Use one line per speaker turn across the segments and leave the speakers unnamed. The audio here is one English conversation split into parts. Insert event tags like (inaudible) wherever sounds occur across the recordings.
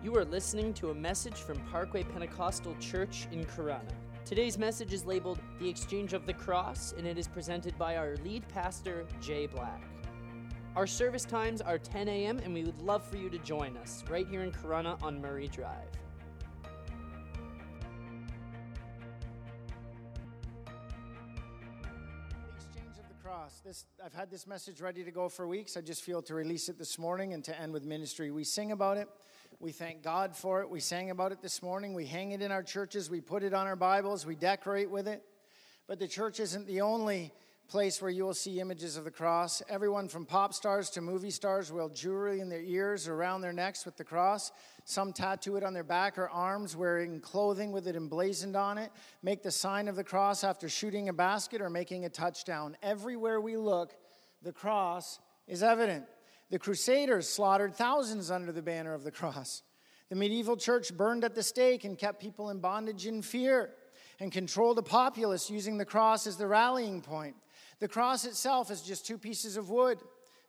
You are listening to a message from Parkway Pentecostal Church in Corunna. Today's message is labeled The Exchange of the Cross, and it is presented by our lead pastor, Jay Black. Our service times are 10 a.m., and we would love for you to join us right here in Corunna on Murray Drive.
The exchange of the cross. This I've had this message ready to go for weeks. I just feel to release it this morning and to end with ministry. We sing about it. We thank God for it. We sang about it this morning. We hang it in our churches. We put it on our Bibles. We decorate with it. But the church isn't the only place where you will see images of the cross. Everyone from pop stars to movie stars will jewelry in their ears around their necks with the cross. Some tattoo it on their back or arms, wearing clothing with it emblazoned on it. Make the sign of the cross after shooting a basket or making a touchdown. Everywhere we look, the cross is evident. The Crusaders slaughtered thousands under the banner of the cross. The medieval church burned at the stake and kept people in bondage and fear and controlled the populace using the cross as the rallying point. The cross itself is just two pieces of wood,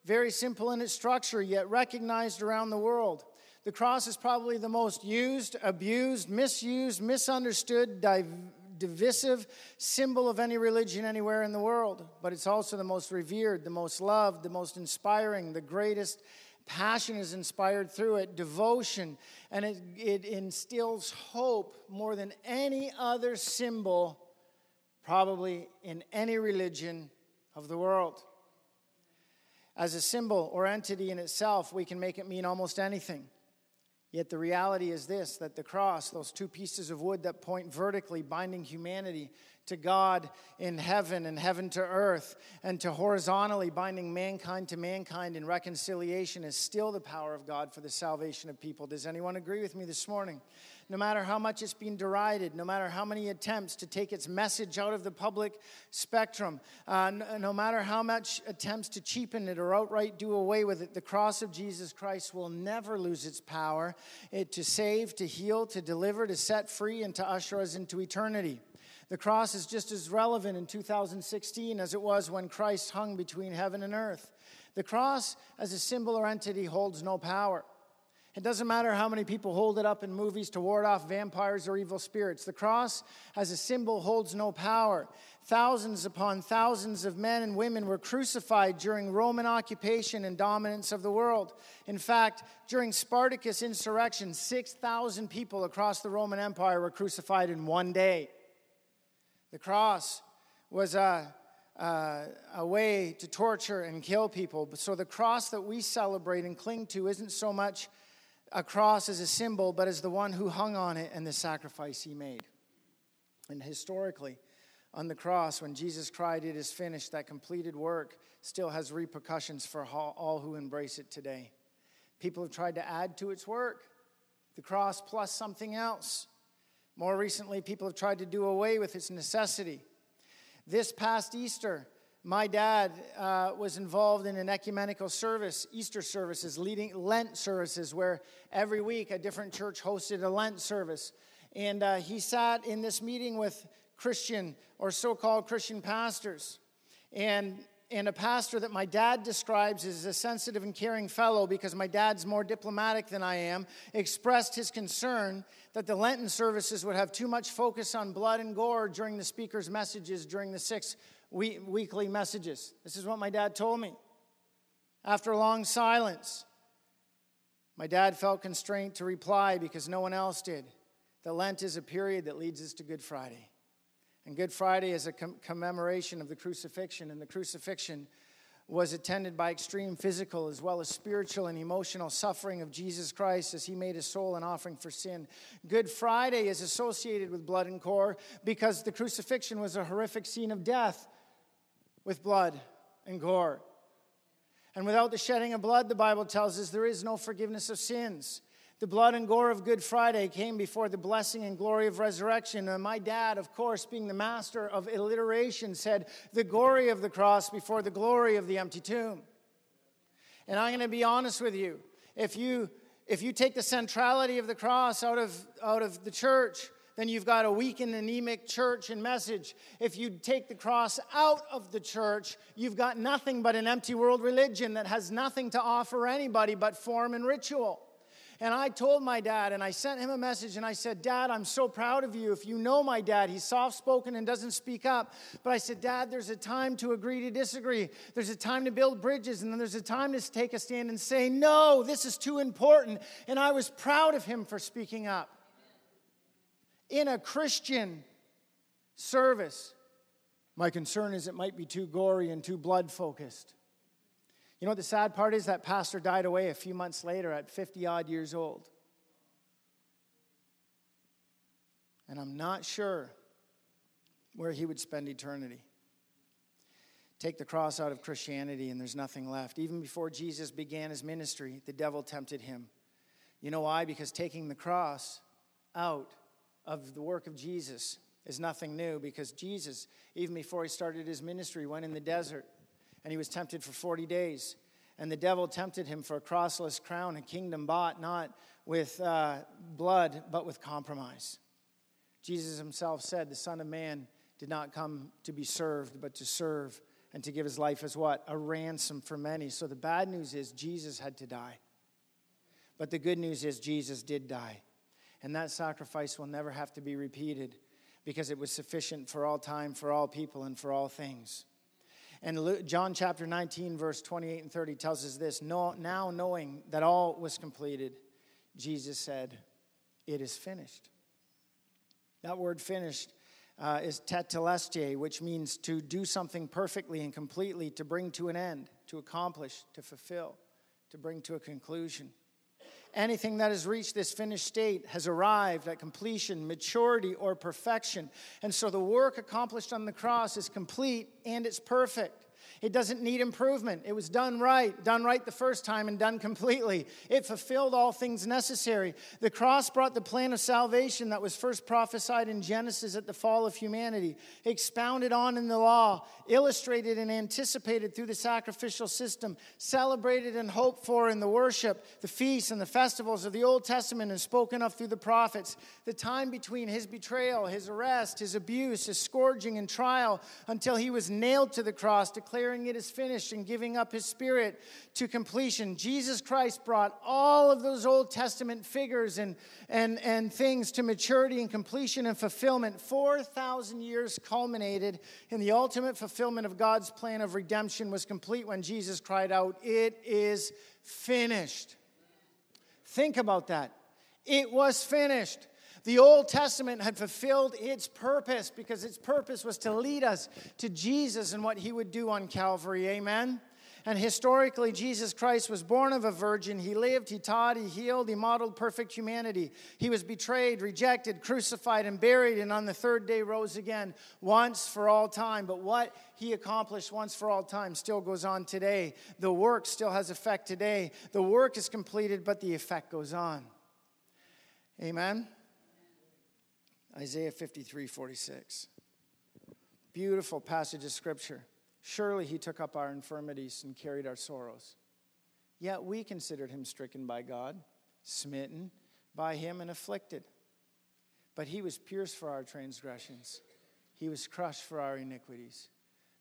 very simple in its structure, yet recognized around the world. The cross is probably the most used, abused, misused, misunderstood, div- divisive symbol of any religion anywhere in the world, but it's also the most revered, the most loved, the most inspiring, the greatest passion is inspired through it, devotion, and it, it instills hope more than any other symbol, probably in any religion of the world. As a symbol or entity in itself, we can make it mean almost anything. Yet the reality is this that the cross, those two pieces of wood that point vertically, binding humanity to God in heaven and heaven to earth, and to horizontally binding mankind to mankind in reconciliation, is still the power of God for the salvation of people. Does anyone agree with me this morning? No matter how much it's been derided, no matter how many attempts to take its message out of the public spectrum, uh, no, matter how much attempts to cheapen it or outright do away with it, the cross of Jesus Christ will never lose its power it, to save, to heal, to deliver, to set free, and to usher us into eternity. The cross is just as relevant in 2016 as it was when Christ hung between heaven and earth. The cross, as a symbol or entity, holds no power. It doesn't matter how many people hold it up in movies to ward off vampires or evil spirits. The cross, as a symbol, holds no power. Thousands upon thousands of men and women were crucified during Roman occupation and dominance of the world. In fact, during Spartacus' insurrection, 6,000 people across the Roman Empire were crucified in one day. The cross was a, a, a way to torture and kill people. So the cross that we celebrate and cling to isn't so much a cross as a symbol, but as the one who hung on it and the sacrifice he made. And historically, on the cross, when Jesus cried, It is finished, that completed work still has repercussions for all who embrace it today. People have tried to add to its work, the cross plus something else. More recently, people have tried to do away with its necessity. This past Easter, my dad uh, was involved in an ecumenical service, Easter services, leading Lent services, where every week a different church hosted a Lent service. And uh, he sat in this meeting with Christian or so called Christian pastors. And, and a pastor that my dad describes as a sensitive and caring fellow, because my dad's more diplomatic than I am, expressed his concern that the Lenten services would have too much focus on blood and gore during the speaker's messages during the six weekly messages. This is what my dad told me. After a long silence, my dad felt constrained to reply because no one else did. The Lent is a period that leads us to Good Friday. And Good Friday is a com- commemoration of the crucifixion, and the crucifixion was attended by extreme physical as well as spiritual and emotional suffering of Jesus Christ as he made his soul an offering for sin. Good Friday is associated with blood and gore because the crucifixion was a horrific scene of death with blood and gore. And without the shedding of blood, the Bible tells us there is no forgiveness of sins. The blood and gore of Good Friday came before the blessing and glory of resurrection. And my dad, of course, being the master of alliteration, said, The glory of the cross before the glory of the empty tomb. And I'm going to be honest with you. If you, if you take the centrality of the cross out of, out of the church, then you've got a weak and anemic church and message. If you take the cross out of the church, you've got nothing but an empty world religion that has nothing to offer anybody but form and ritual. And I told my dad, and I sent him a message, and I said, Dad, I'm so proud of you. If you know my dad, he's soft spoken and doesn't speak up. But I said, Dad, there's a time to agree to disagree. There's a time to build bridges, and then there's a time to take a stand and say, No, this is too important. And I was proud of him for speaking up. In a Christian service, my concern is it might be too gory and too blood focused. You know what the sad part is? That pastor died away a few months later at 50 odd years old. And I'm not sure where he would spend eternity. Take the cross out of Christianity, and there's nothing left. Even before Jesus began his ministry, the devil tempted him. You know why? Because taking the cross out of the work of Jesus is nothing new, because Jesus, even before he started his ministry, went in the desert and he was tempted for 40 days. And the devil tempted him for a crossless crown, a kingdom bought not with uh, blood, but with compromise. Jesus himself said, The Son of Man did not come to be served, but to serve and to give his life as what? A ransom for many. So the bad news is Jesus had to die. But the good news is Jesus did die. And that sacrifice will never have to be repeated because it was sufficient for all time, for all people, and for all things. And John chapter 19, verse 28 and 30 tells us this Now knowing that all was completed, Jesus said, It is finished. That word finished uh, is tetelestai, which means to do something perfectly and completely, to bring to an end, to accomplish, to fulfill, to bring to a conclusion. Anything that has reached this finished state has arrived at completion, maturity, or perfection. And so the work accomplished on the cross is complete and it's perfect. It doesn't need improvement. It was done right, done right the first time and done completely. It fulfilled all things necessary. The cross brought the plan of salvation that was first prophesied in Genesis at the fall of humanity, expounded on in the law, illustrated and anticipated through the sacrificial system, celebrated and hoped for in the worship, the feasts, and the festivals of the Old Testament, and spoken of through the prophets. The time between his betrayal, his arrest, his abuse, his scourging, and trial until he was nailed to the cross declared declaring it is finished and giving up his spirit to completion. Jesus Christ brought all of those Old Testament figures and, and, and things to maturity and completion and fulfillment. 4,000 years culminated in the ultimate fulfillment of God's plan of redemption was complete when Jesus cried out, It is finished. Think about that. It was finished. The Old Testament had fulfilled its purpose because its purpose was to lead us to Jesus and what he would do on Calvary. Amen. And historically, Jesus Christ was born of a virgin. He lived, he taught, he healed, he modeled perfect humanity. He was betrayed, rejected, crucified, and buried, and on the third day rose again once for all time. But what he accomplished once for all time still goes on today. The work still has effect today. The work is completed, but the effect goes on. Amen. Isaiah 53 46. Beautiful passage of scripture. Surely he took up our infirmities and carried our sorrows. Yet we considered him stricken by God, smitten by him, and afflicted. But he was pierced for our transgressions, he was crushed for our iniquities.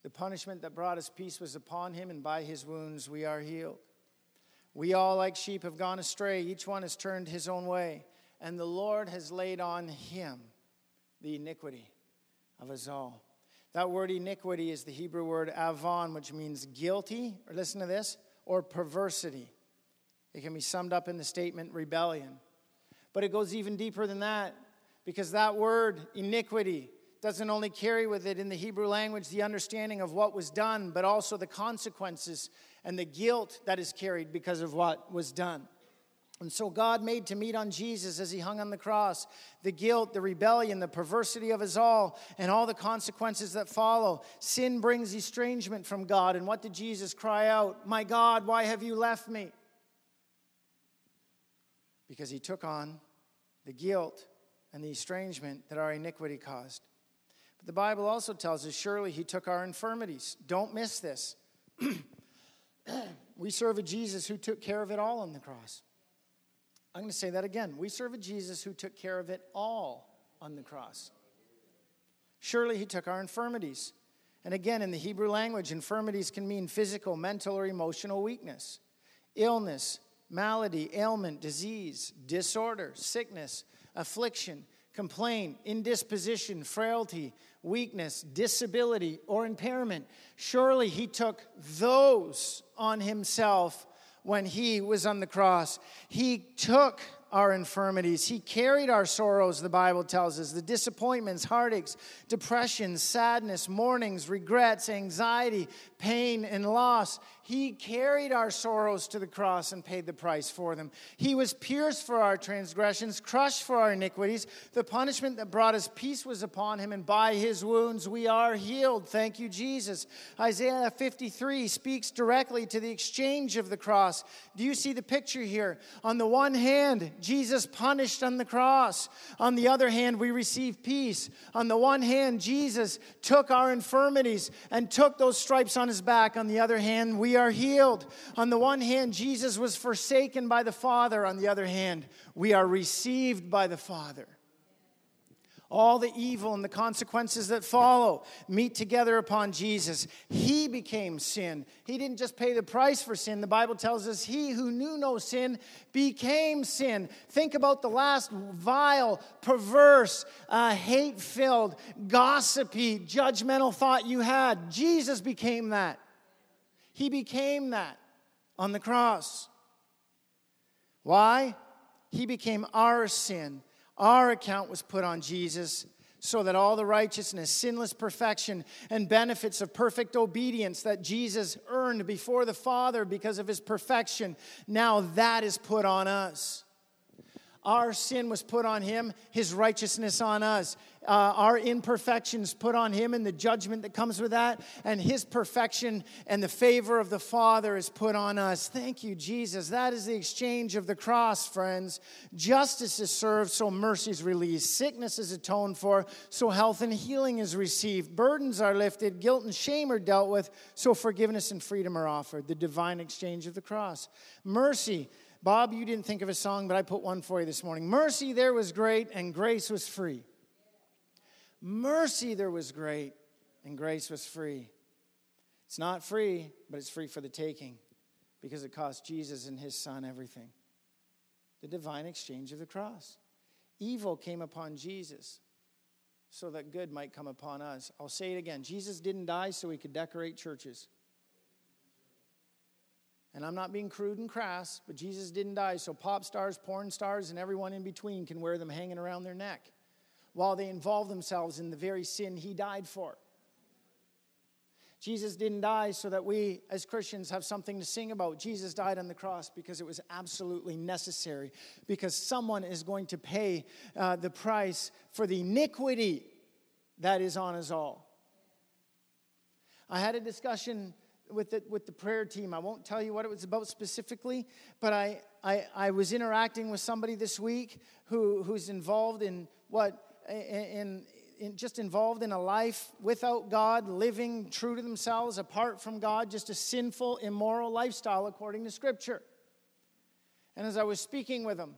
The punishment that brought us peace was upon him, and by his wounds we are healed. We all, like sheep, have gone astray. Each one has turned his own way, and the Lord has laid on him the iniquity of us all. That word iniquity is the Hebrew word avon, which means guilty, or listen to this, or perversity. It can be summed up in the statement rebellion. But it goes even deeper than that because that word, iniquity, doesn't only carry with it in the Hebrew language the understanding of what was done, but also the consequences and the guilt that is carried because of what was done. And so God made to meet on Jesus as he hung on the cross the guilt, the rebellion, the perversity of us all, and all the consequences that follow. Sin brings estrangement from God. And what did Jesus cry out? My God, why have you left me? Because he took on the guilt and the estrangement that our iniquity caused. But the Bible also tells us surely he took our infirmities. Don't miss this. (clears throat) we serve a Jesus who took care of it all on the cross. I'm going to say that again. We serve a Jesus who took care of it all on the cross. Surely he took our infirmities. And again, in the Hebrew language, infirmities can mean physical, mental, or emotional weakness, illness, malady, ailment, disease, disorder, sickness, affliction, complaint, indisposition, frailty, weakness, disability, or impairment. Surely he took those on himself when he was on the cross. He took our infirmities. He carried our sorrows, the Bible tells us, the disappointments, heartaches, depression, sadness, mournings, regrets, anxiety, pain, and loss. He carried our sorrows to the cross and paid the price for them. He was pierced for our transgressions, crushed for our iniquities. The punishment that brought us peace was upon him, and by his wounds we are healed. Thank you, Jesus. Isaiah 53 speaks directly to the exchange of the cross. Do you see the picture here? On the one hand, Jesus punished on the cross. On the other hand, we receive peace. On the one hand, Jesus took our infirmities and took those stripes on his back. On the other hand, we are healed. On the one hand, Jesus was forsaken by the Father. On the other hand, we are received by the Father. All the evil and the consequences that follow meet together upon Jesus. He became sin. He didn't just pay the price for sin. The Bible tells us he who knew no sin became sin. Think about the last vile, perverse, uh, hate filled, gossipy, judgmental thought you had. Jesus became that. He became that on the cross. Why? He became our sin. Our account was put on Jesus so that all the righteousness, sinless perfection, and benefits of perfect obedience that Jesus earned before the Father because of his perfection, now that is put on us. Our sin was put on him, his righteousness on us. Uh, our imperfections put on him and the judgment that comes with that, and his perfection and the favor of the Father is put on us. Thank you, Jesus. That is the exchange of the cross, friends. Justice is served, so mercy is released. Sickness is atoned for, so health and healing is received. Burdens are lifted, guilt and shame are dealt with, so forgiveness and freedom are offered. The divine exchange of the cross. Mercy Bob, you didn't think of a song, but I put one for you this morning. Mercy there was great, and grace was free. Mercy there was great, and grace was free. It's not free, but it's free for the taking because it cost Jesus and his son everything. The divine exchange of the cross. Evil came upon Jesus so that good might come upon us. I'll say it again Jesus didn't die so he could decorate churches. And I'm not being crude and crass, but Jesus didn't die so pop stars, porn stars, and everyone in between can wear them hanging around their neck while they involve themselves in the very sin he died for. Jesus didn't die so that we as Christians have something to sing about. Jesus died on the cross because it was absolutely necessary, because someone is going to pay uh, the price for the iniquity that is on us all. I had a discussion with the, with the prayer team. I won't tell you what it was about specifically, but I, I, I was interacting with somebody this week who, who's involved in what, in, in, just involved in a life without God, living true to themselves, apart from God, just a sinful, immoral lifestyle according to Scripture. And as I was speaking with them,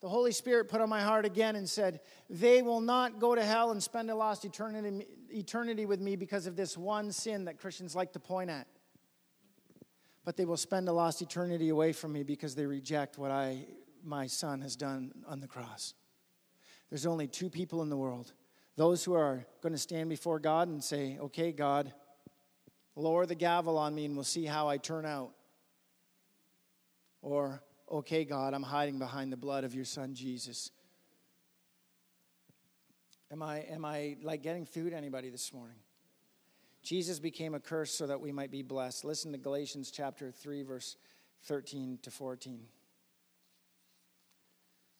the Holy Spirit put on my heart again and said, They will not go to hell and spend a lost eternity, eternity with me because of this one sin that Christians like to point at but they will spend a lost eternity away from me because they reject what I, my son, has done on the cross. There's only two people in the world those who are going to stand before God and say, Okay, God, lower the gavel on me and we'll see how I turn out. Or, Okay, God, I'm hiding behind the blood of your son Jesus. Am I, am I like getting through to anybody this morning? Jesus became a curse so that we might be blessed. Listen to Galatians chapter 3, verse 13 to 14.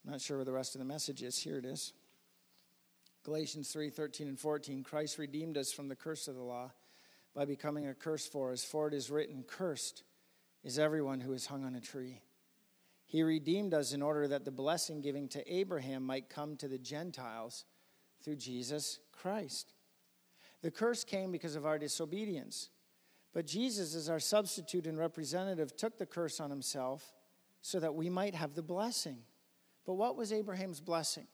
I'm not sure where the rest of the message is. Here it is. Galatians 3 13 and 14. Christ redeemed us from the curse of the law by becoming a curse for us, for it is written, Cursed is everyone who is hung on a tree. He redeemed us in order that the blessing given to Abraham might come to the Gentiles through Jesus Christ. The curse came because of our disobedience. But Jesus, as our substitute and representative, took the curse on himself so that we might have the blessing. But what was Abraham's blessing?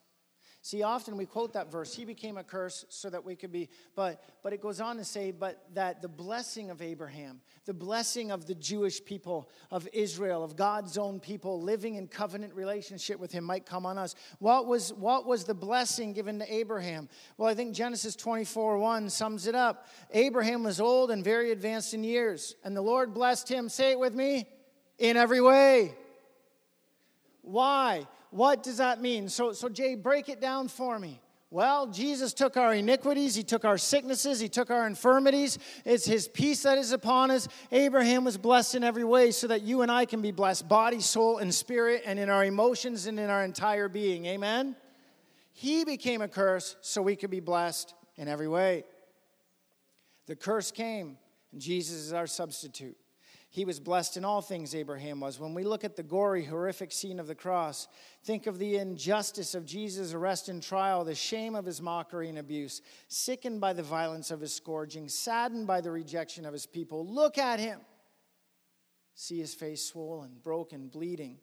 See, often we quote that verse, he became a curse so that we could be, but but it goes on to say, but that the blessing of Abraham, the blessing of the Jewish people of Israel, of God's own people living in covenant relationship with him might come on us. What was what was the blessing given to Abraham? Well, I think Genesis 24, 1 sums it up. Abraham was old and very advanced in years, and the Lord blessed him, say it with me, in every way. Why? What does that mean? So, so Jay, break it down for me. Well, Jesus took our iniquities, He took our sicknesses, He took our infirmities. It's His peace that is upon us. Abraham was blessed in every way so that you and I can be blessed body, soul, and spirit, and in our emotions and in our entire being. Amen? He became a curse so we could be blessed in every way. The curse came, and Jesus is our substitute. He was blessed in all things, Abraham was. When we look at the gory, horrific scene of the cross, think of the injustice of Jesus' arrest and trial, the shame of his mockery and abuse, sickened by the violence of his scourging, saddened by the rejection of his people. Look at him. See his face swollen, broken, bleeding,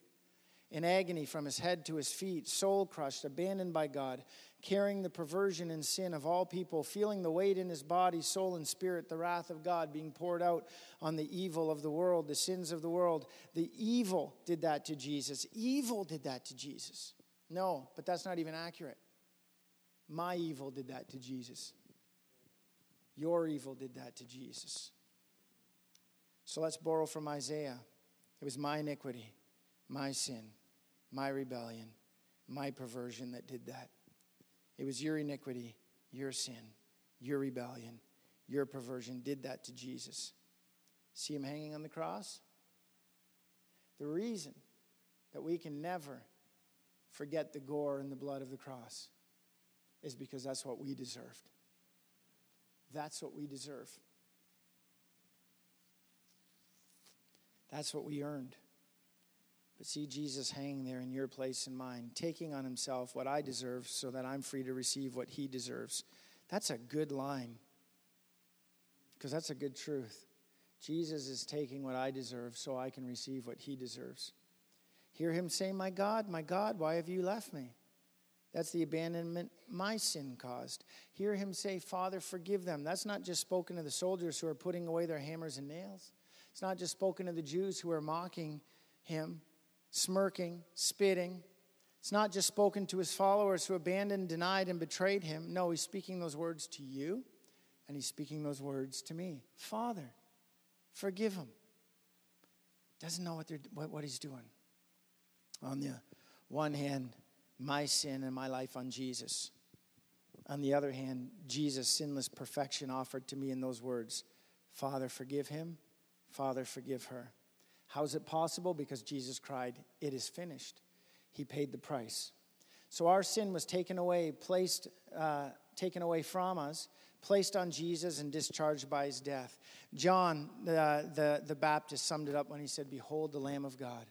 in agony from his head to his feet, soul crushed, abandoned by God carrying the perversion and sin of all people, feeling the weight in his body, soul, and spirit, the wrath of God being poured out on the evil of the world, the sins of the world. The evil did that to Jesus. Evil did that to Jesus. No, but that's not even accurate. My evil did that to Jesus. Your evil did that to Jesus. So let's borrow from Isaiah. It was my iniquity, my sin, my rebellion, my perversion that did that. It was your iniquity, your sin, your rebellion, your perversion did that to Jesus. See him hanging on the cross? The reason that we can never forget the gore and the blood of the cross is because that's what we deserved. That's what we deserve. That's what we earned. But see Jesus hanging there in your place and mine, taking on himself what I deserve so that I'm free to receive what he deserves. That's a good line. Because that's a good truth. Jesus is taking what I deserve so I can receive what he deserves. Hear him say, My God, my God, why have you left me? That's the abandonment my sin caused. Hear him say, Father, forgive them. That's not just spoken to the soldiers who are putting away their hammers and nails. It's not just spoken to the Jews who are mocking him smirking, spitting. It's not just spoken to his followers who abandoned, denied, and betrayed him. No, he's speaking those words to you, and he's speaking those words to me. Father, forgive him. Doesn't know what, they're, what, what he's doing. On the one hand, my sin and my life on Jesus. On the other hand, Jesus' sinless perfection offered to me in those words Father, forgive him. Father, forgive her. How is it possible? Because Jesus cried, It is finished. He paid the price. So our sin was taken away, placed, uh, taken away from us, placed on Jesus, and discharged by his death. John, the, the, the Baptist, summed it up when he said, Behold the Lamb of God,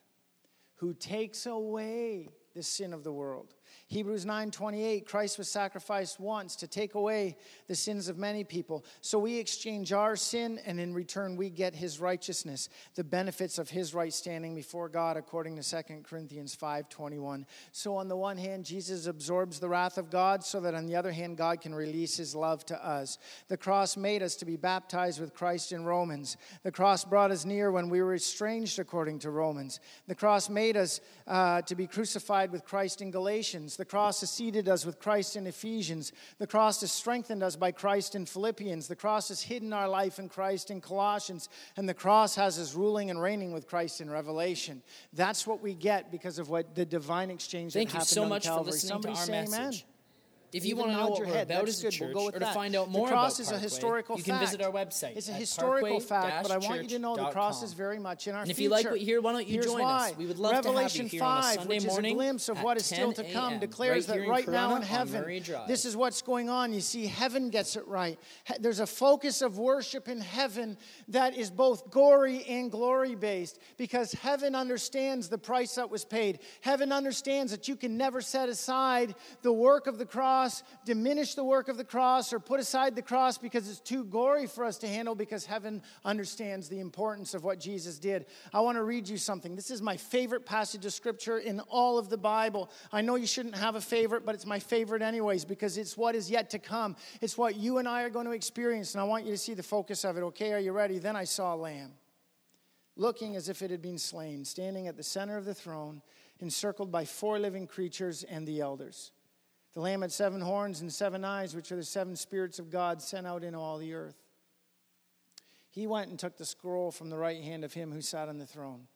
who takes away the sin of the world. Hebrews 9:28 Christ was sacrificed once to take away the sins of many people. So we exchange our sin and in return we get his righteousness, the benefits of his right standing before God according to 2 Corinthians 5:21. So on the one hand Jesus absorbs the wrath of God so that on the other hand God can release his love to us. The cross made us to be baptized with Christ in Romans. The cross brought us near when we were estranged according to Romans. The cross made us uh, to be crucified with Christ in Galatians. The cross has seated us with Christ in Ephesians. The cross has strengthened us by Christ in Philippians. The cross has hidden our life in Christ in Colossians. And the cross has us ruling and reigning with Christ in Revelation. That's what we get because of what the divine exchange
Thank
that happened
you so
on
much
Calvary.
for listening
Somebody
to our
say
message.
amen.
If you want to know what
your
we're
head,
about
that's
as a
good. We'll go with
or to
that.
find out
The
more
cross
about
is a historical
you can visit our website.
It's a historical fact, but I want you to know the cross is very much in our
And if you like what you hear, why don't you
Here's
join
why.
us? We would love to have you
Revelation
here on a
5,
Sunday
which
morning
is a glimpse of what is still to come, declares
right
that right now in heaven, this is what's going on. You see, heaven gets it right. There's a focus of worship in heaven that is both gory and glory based because heaven understands the price that was paid. Heaven understands that you can never set aside the work of the cross cross, diminish the work of the cross, or put aside the cross because it's too gory for us to handle because heaven understands the importance of what Jesus did. I want to read you something. This is my favorite passage of scripture in all of the Bible. I know you shouldn't have a favorite, but it's my favorite anyways because it's what is yet to come. It's what you and I are going to experience, and I want you to see the focus of it. Okay, are you ready? Then I saw a lamb looking as if it had been slain, standing at the center of the throne, encircled by four living creatures and the elders. The Lamb had seven horns and seven eyes, which are the seven spirits of God sent out in all the earth. He went and took the scroll from the right hand of him who sat on the throne.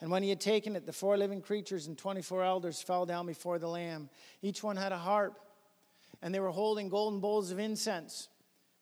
And when he had taken it, the four living creatures and 24 elders fell down before the Lamb. Each one had a harp, and they were holding golden bowls of incense,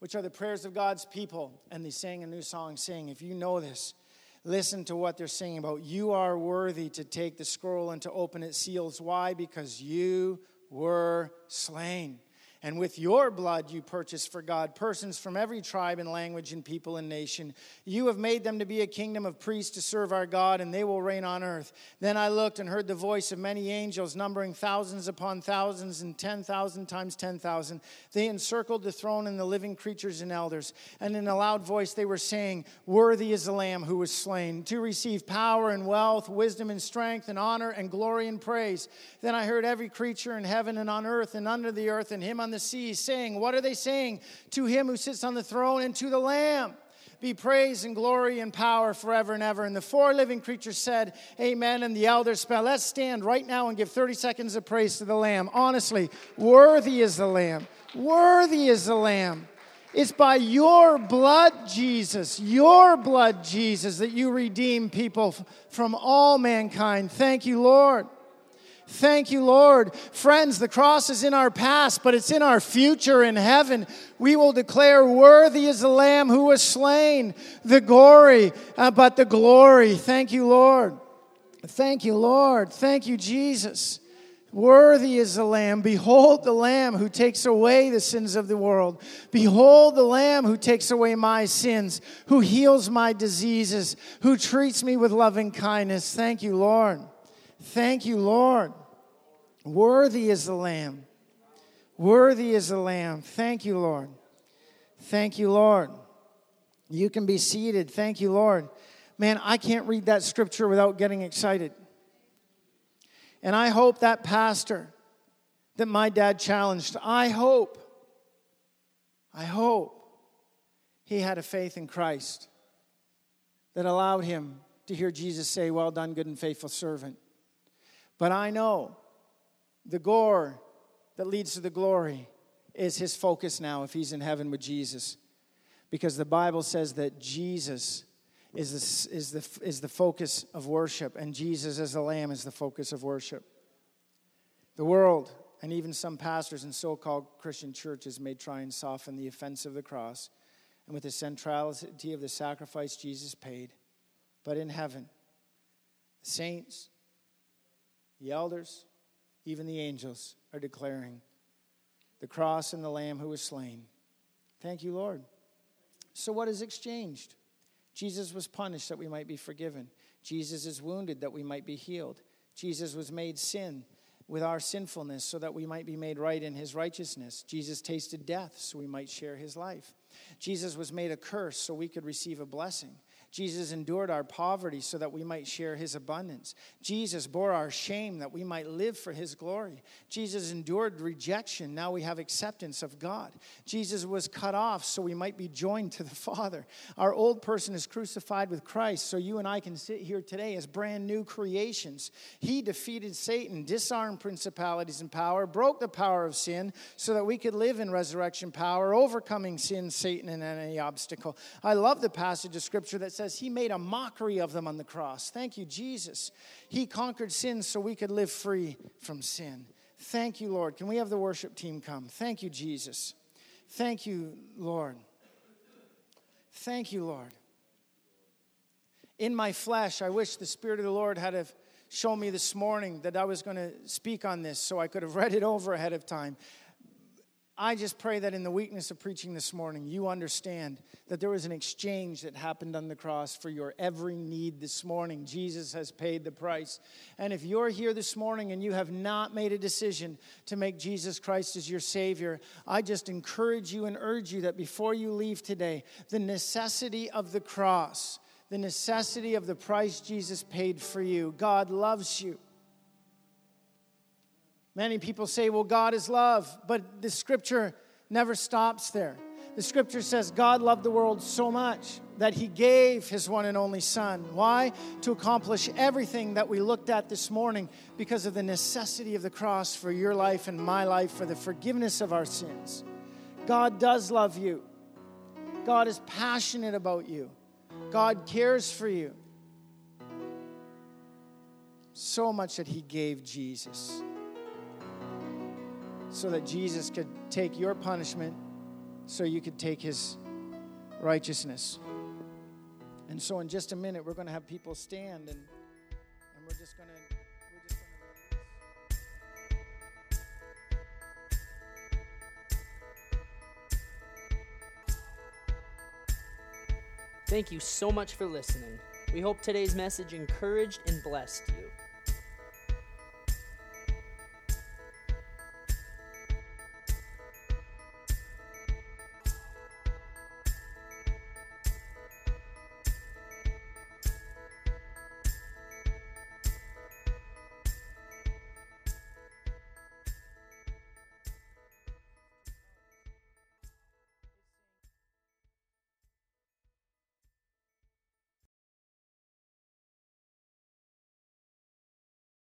which are the prayers of God's people. And they sang a new song, saying, If you know this, listen to what they're singing about. You are worthy to take the scroll and to open its seals. Why? Because you were slain and with your blood you purchased for God persons from every tribe and language and people and nation. You have made them to be a kingdom of priests to serve our God, and they will reign on earth. Then I looked and heard the voice of many angels, numbering thousands upon thousands and 10,000 times 10,000. They encircled the throne and the living creatures and elders. And in a loud voice they were saying, Worthy is the Lamb who was slain to receive power and wealth, wisdom and strength, and honor and glory and praise. Then I heard every creature in heaven and on earth and under the earth and him on the sea saying, What are they saying? To him who sits on the throne and to the Lamb be praise and glory and power forever and ever. And the four living creatures said, Amen. And the elders said, Let's stand right now and give 30 seconds of praise to the Lamb. Honestly, worthy is the Lamb. Worthy is the Lamb. It's by your blood, Jesus, your blood, Jesus, that you redeem people from all mankind. Thank you, Lord. Thank you, Lord. Friends, the cross is in our past, but it's in our future in heaven. We will declare, Worthy is the Lamb who was slain, the glory, uh, but the glory. Thank you, Lord. Thank you, Lord. Thank you, Jesus. Worthy is the Lamb. Behold the Lamb who takes away the sins of the world. Behold the Lamb who takes away my sins, who heals my diseases, who treats me with loving kindness. Thank you, Lord. Thank you, Lord. Worthy is the Lamb. Worthy is the Lamb. Thank you, Lord. Thank you, Lord. You can be seated. Thank you, Lord. Man, I can't read that scripture without getting excited. And I hope that pastor that my dad challenged, I hope, I hope he had a faith in Christ that allowed him to hear Jesus say, Well done, good and faithful servant. But I know the gore that leads to the glory is his focus now if he's in heaven with Jesus. Because the Bible says that Jesus is the, is the, is the focus of worship, and Jesus as the Lamb is the focus of worship. The world, and even some pastors in so called Christian churches, may try and soften the offense of the cross and with the centrality of the sacrifice Jesus paid. But in heaven, saints, the elders, even the angels are declaring the cross and the lamb who was slain. Thank you, Lord. So, what is exchanged? Jesus was punished that we might be forgiven. Jesus is wounded that we might be healed. Jesus was made sin with our sinfulness so that we might be made right in his righteousness. Jesus tasted death so we might share his life. Jesus was made a curse so we could receive a blessing. Jesus endured our poverty so that we might share his abundance. Jesus bore our shame that we might live for his glory. Jesus endured rejection. Now we have acceptance of God. Jesus was cut off so we might be joined to the (laughs) Father. Our old person is crucified with Christ so you and I can sit here today as brand new creations. He defeated Satan, disarmed principalities and power, broke the power of sin so that we could live in resurrection power, overcoming sin, Satan, and any obstacle. I love the passage of scripture that says, says he made a mockery of them on the cross. Thank you, Jesus. He conquered sin so we could live free from sin. Thank you, Lord. Can we have the worship team come? Thank you, Jesus. Thank you, Lord. Thank you, Lord. In my flesh, I wish the Spirit of the Lord had have shown me this morning that I was going to speak on this so I could have read it over ahead of time. I just pray that in the weakness of preaching this morning, you understand that there was an exchange that happened on the cross for your every need this morning. Jesus has paid the price. And if you're here this morning and you have not made a decision to make Jesus Christ as your Savior, I just encourage you and urge you that before you leave today, the necessity of the cross, the necessity of the price Jesus paid for you, God loves you. Many people say, well, God is love, but the scripture never stops there. The scripture says God loved the world so much that he gave his one and only Son. Why? To accomplish everything that we looked at this morning because of the necessity of the cross for your life and my life, for the forgiveness of our sins. God does love you, God is passionate about you, God cares for you. So much that he gave Jesus so that Jesus could take your punishment so you could take his righteousness. And so in just a minute we're going to have people stand and and we're just going to
Thank you so much for listening. We hope today's message encouraged and blessed you.